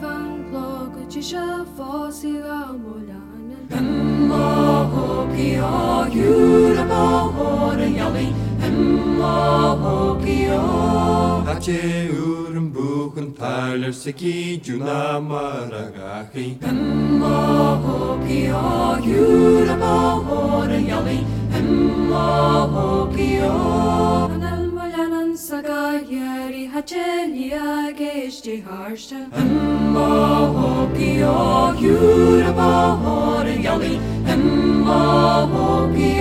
van blog ti se fósí a mólanen Hemma hoki o yura yali Hemma hoki o talir sa cí dúna mar a gachi Hemma hoki o yura ba hor yali Hemma hoki o An el molanan sa gaieri ha teli a geisti harste Hemma hoki o yura ba hor yali Hemma hoki